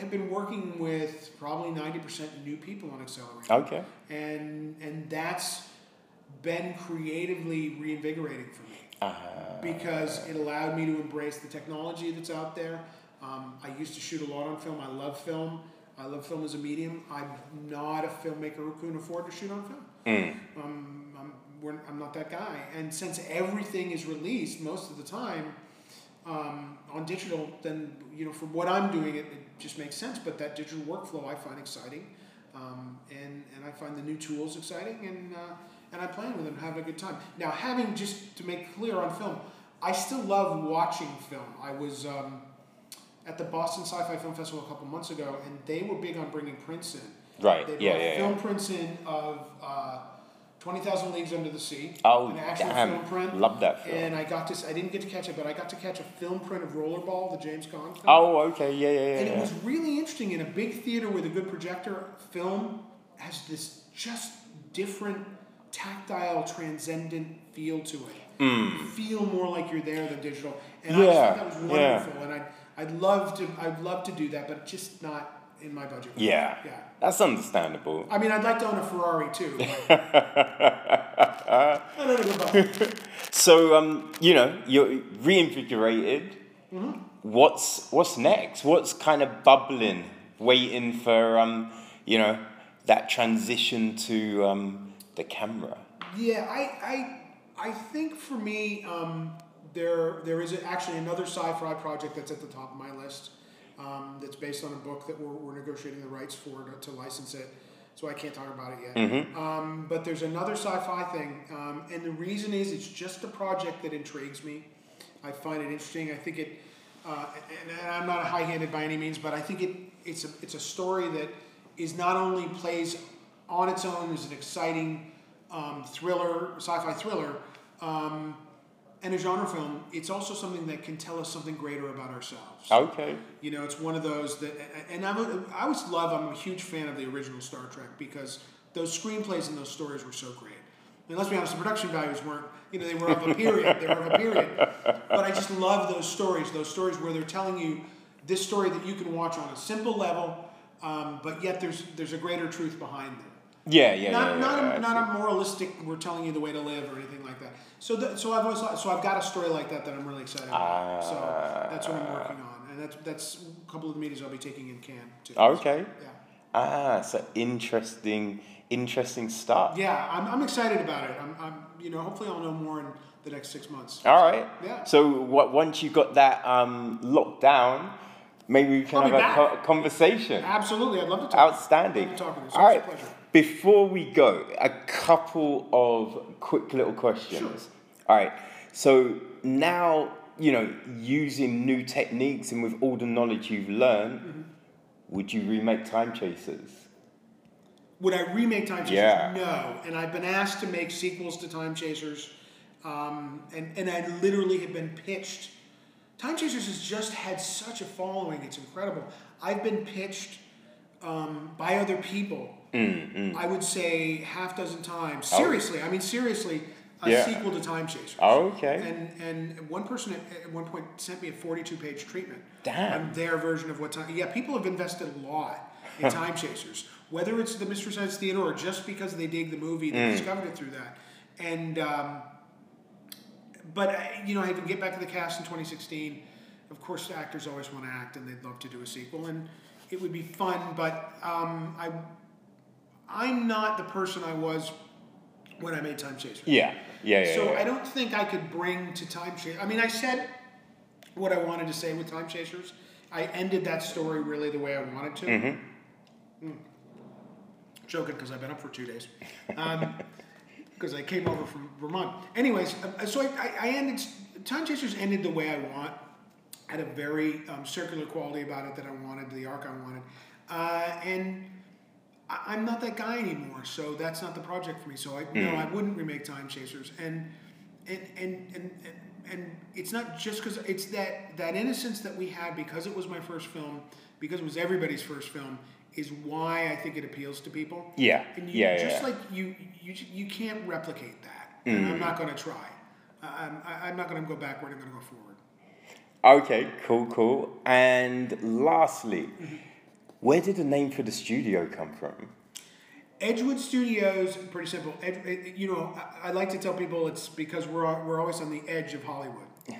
have been working with probably ninety percent new people on Accelerator. Okay. and and that's been creatively reinvigorating for me Uh, because it allowed me to embrace the technology that's out there. Um, I used to shoot a lot on film. I love film. I love film as a medium. I'm not a filmmaker who can afford to shoot on film. mm, Um, I'm, I'm not that guy. And since everything is released most of the time um, on digital, then you know, for what I'm doing, it, it just makes sense. But that digital workflow I find exciting, um, and and I find the new tools exciting, and uh, and I'm playing with them, having a good time. Now, having just to make clear on film, I still love watching film. I was. Um, at the Boston Sci-Fi Film Festival a couple months ago, and they were big on bringing prints in. right. They Yeah, yeah, film yeah. prints in of uh, Twenty Thousand Leagues Under the Sea. Oh, an actual damn. film print. Love that film. And I got to, I didn't get to catch it, but I got to catch a film print of Rollerball, the James Caan film. Oh, okay. Yeah, yeah, yeah. And it yeah. was really interesting in a big theater with a good projector. Film has this just different, tactile, transcendent feel to it. You feel more like you're there than digital, and I just Mm. Yeah, thought that was yeah. wonderful. And I'd, I'd love to, I'd love to do that, but just not in my budget. Yeah. yeah. That's understandable. I mean, I'd like to own a Ferrari too. but- I don't know about So, um, you know, you're reinvigorated. Mm-hmm. What's what's next? What's kind of bubbling, waiting for um, you know, that transition to um, the camera? Yeah, I, I, I think for me, um, there there is actually another sci-fi project that's at the top of my list. Um, that's based on a book that we're, we're negotiating the rights for to, to license it. So I can't talk about it yet. Um, but there's another sci-fi thing, um, and the reason is it's just a project that intrigues me. I find it interesting. I think it, uh, and, and I'm not high-handed by any means, but I think it it's a it's a story that is not only plays on its own as an exciting um, thriller, sci-fi thriller, um, and a genre film. It's also something that can tell us something greater about ourselves. Okay. You know, it's one of those that, and I'm a, I always love. I'm a huge fan of the original Star Trek because those screenplays and those stories were so great. And let's be honest, the production values weren't. You know, they were of a period. they were of a period. But I just love those stories. Those stories where they're telling you this story that you can watch on a simple level, um, but yet there's there's a greater truth behind them. Yeah, yeah, not yeah. not, yeah, a, not a moralistic. We're telling you the way to live or anything like that. So th- so I've always so I've got a story like that that I'm really excited about. so that's what I'm working on, and that's that's a couple of the meetings I'll be taking in Cannes too. Okay. Yeah. Ah, so interesting, interesting stuff. Yeah, I'm, I'm excited about it. I'm, I'm you know hopefully I'll know more in the next six months. All right. Yeah. So what, once you got that um, locked down, maybe we can I'll have a co- conversation. Absolutely, I'd love to talk. Outstanding. Love to talk you. It's All right. Before we go, a couple of quick little questions. Sure. All right. So now, you know, using new techniques and with all the knowledge you've learned, Mm-hmm. would you remake Time Chasers? Would I remake Time Chasers? Yeah. No. And I've been asked to make sequels to Time Chasers, um, and and I literally have been pitched. Time Chasers has just had such a following; it's incredible. I've been pitched um, by other people. Mm, I would say half dozen times. Seriously, I mean seriously, a Oh. Yeah. sequel to Time Chasers. Oh, okay. And and one person at, at one point sent me a forty-two page treatment. Damn. On their version of what time. Yeah, people have invested a lot in Time Chasers, whether it's the Mystery Science Theater or just because they dig the movie, they Mm. discovered it through that. And um, but uh, you know, I can get back to the cast in 2016. Of course, actors always want to act, and they'd love to do a sequel, and it would be fun. But um, I, I'm not the person I was when I made Time Chasers. Yeah. Yeah, yeah. So yeah. I don't think I could bring to Time Chasers. I mean, I said what I wanted to say with Time Chasers. I ended that story really the way I wanted to. Mm-hmm. Mm. Joking because I've been up for two days. Because I came over from Vermont. Anyways, uh, so I, I, I ended. Time Chasers ended the way I want. Had a very um, circular quality about it that I wanted, the arc I wanted, uh, and I, I'm not that guy anymore. So that's not the project for me. So I no, I wouldn't remake Time Chasers. And and and and and, and it's not just because it's that that innocence that we had because it was my first film, because it was everybody's first film, is why I think it appeals to people. Yeah. And you, Yeah, just yeah. like you, you, you can't replicate that. And Mm. I'm not going to try. I- I'm, I- I'm not going to go backward. I'm going to go forward. Okay, cool, cool. And lastly, where did the name for the studio come from? Edgewood Studios, pretty simple. Ed, you know, I, I like to tell people it's because we're we're always on the edge of Hollywood. No.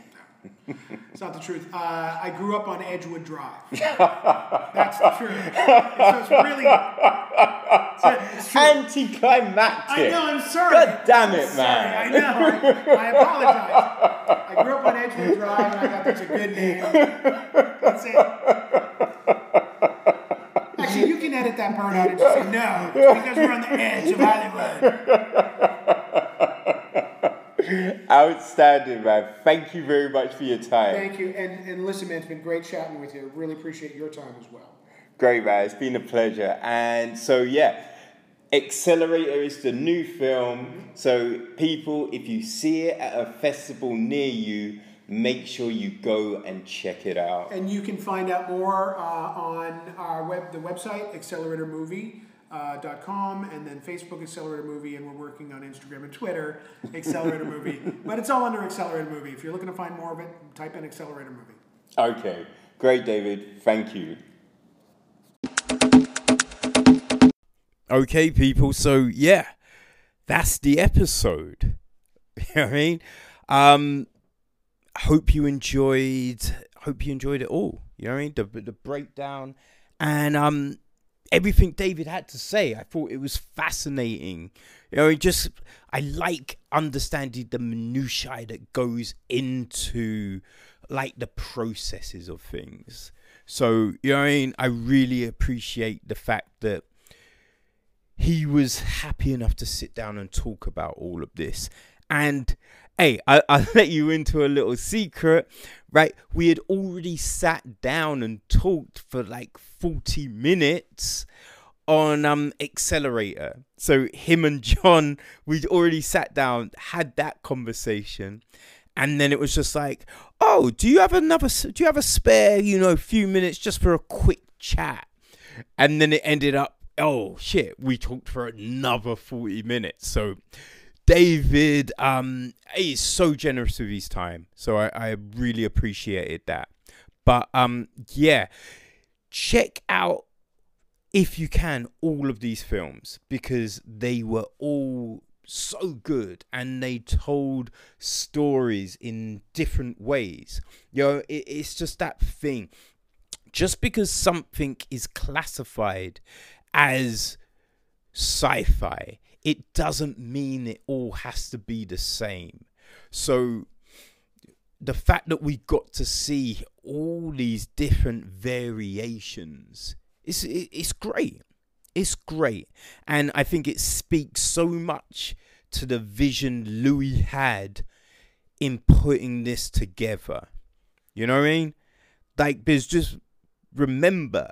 it's not the truth. Uh, I grew up on Edgewood Drive. That's the truth. So it's really. It's, it's. Anticlimactic. I know. I'm sorry. God damn it, I'm sorry, man. I know. I, I apologize. I grew up on Edgewood Drive, and I thought that's a good name. That's it. Actually, you can edit that part out and just say no, because we're on the edge of Hollywood. Outstanding, man. Thank you very much for your time. Thank you, and and listen, man, it's been great chatting with you. Really appreciate your time as well. Great, man. It's been a pleasure. And so, yeah, Accelerator is the new film. Mm-hmm. So, people, if you see it at a festival near you, make sure you go and check it out. And you can find out more uh, on our web, the website acceleratormovie.com, and then Facebook Accelerator Movie, and we're working on Instagram and Twitter Accelerator Movie. But it's all under Accelerator Movie. If you're looking to find more of it, type in Accelerator Movie. Okay. Great, David. Thank you. Okay, people. So yeah, that's the episode. You know what I mean? Um, hope you enjoyed. Hope you enjoyed it all. You know what I mean? The the breakdown and um everything David had to say. I thought it was fascinating. You know, just I like understanding the minutiae that goes into like the processes of things. So, you know I mean? I really appreciate the fact that he was happy enough to sit down and talk about all of this. And hey, I, I'll let you into a little secret, right? We had already sat down and talked for like 40 minutes on um accelerator. So him and john we'd already sat down had that conversation and then it was just like oh do you have another do you have a spare you know few minutes just for a quick chat? And then it ended up oh shit we talked for another 40 minutes. So david um is so generous with his time so i, I really appreciated that. But um yeah check out if you can all of these films because they were all so good and they told stories in different ways. You know it, it's just that thing. Just because something is classified as sci-fi it doesn't mean it all has to be the same. So the fact that we got to see all these different variations it's it's great. It's great. And i think it speaks so much to the vision louis had in putting this together. You know what i mean? Like there's just remember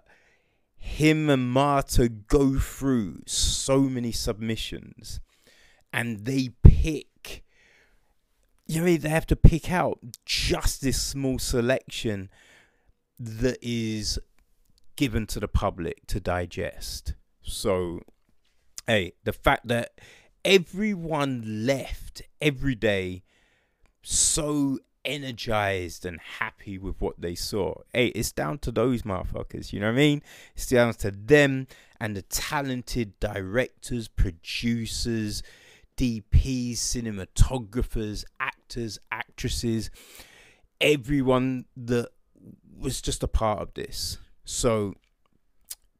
him and marta go through so many submissions and they pick you know they have to pick out just this small selection that is given to the public to digest. So hey the fact that everyone left every day so energized and happy with what they saw. Hey, it's down to those motherfuckers, you know what I mean? It's down to them and the talented directors, producers, DPs, cinematographers, actors, actresses, everyone that was just a part of this. So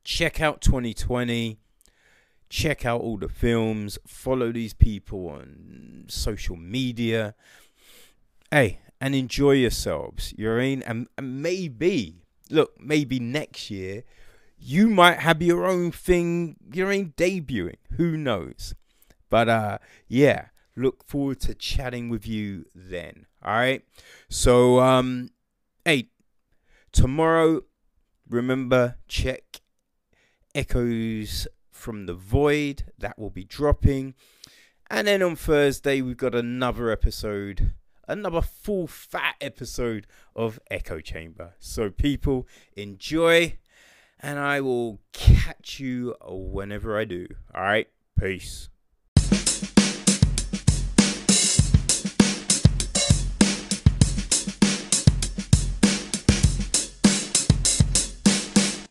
check out 2020 check out all the films follow these people on social media hey and enjoy yourselves. You know I mean? And, and maybe look maybe next year you might have your own thing your own debuting. Who knows? But uh yeah look forward to chatting with you then all right? So um hey tomorrow remember check echoes from the void. That will be dropping. And then on Thursday, we've got another episode, another full fat episode of Echo Chamber. So, people, enjoy, and I will catch you whenever I do. All right, peace.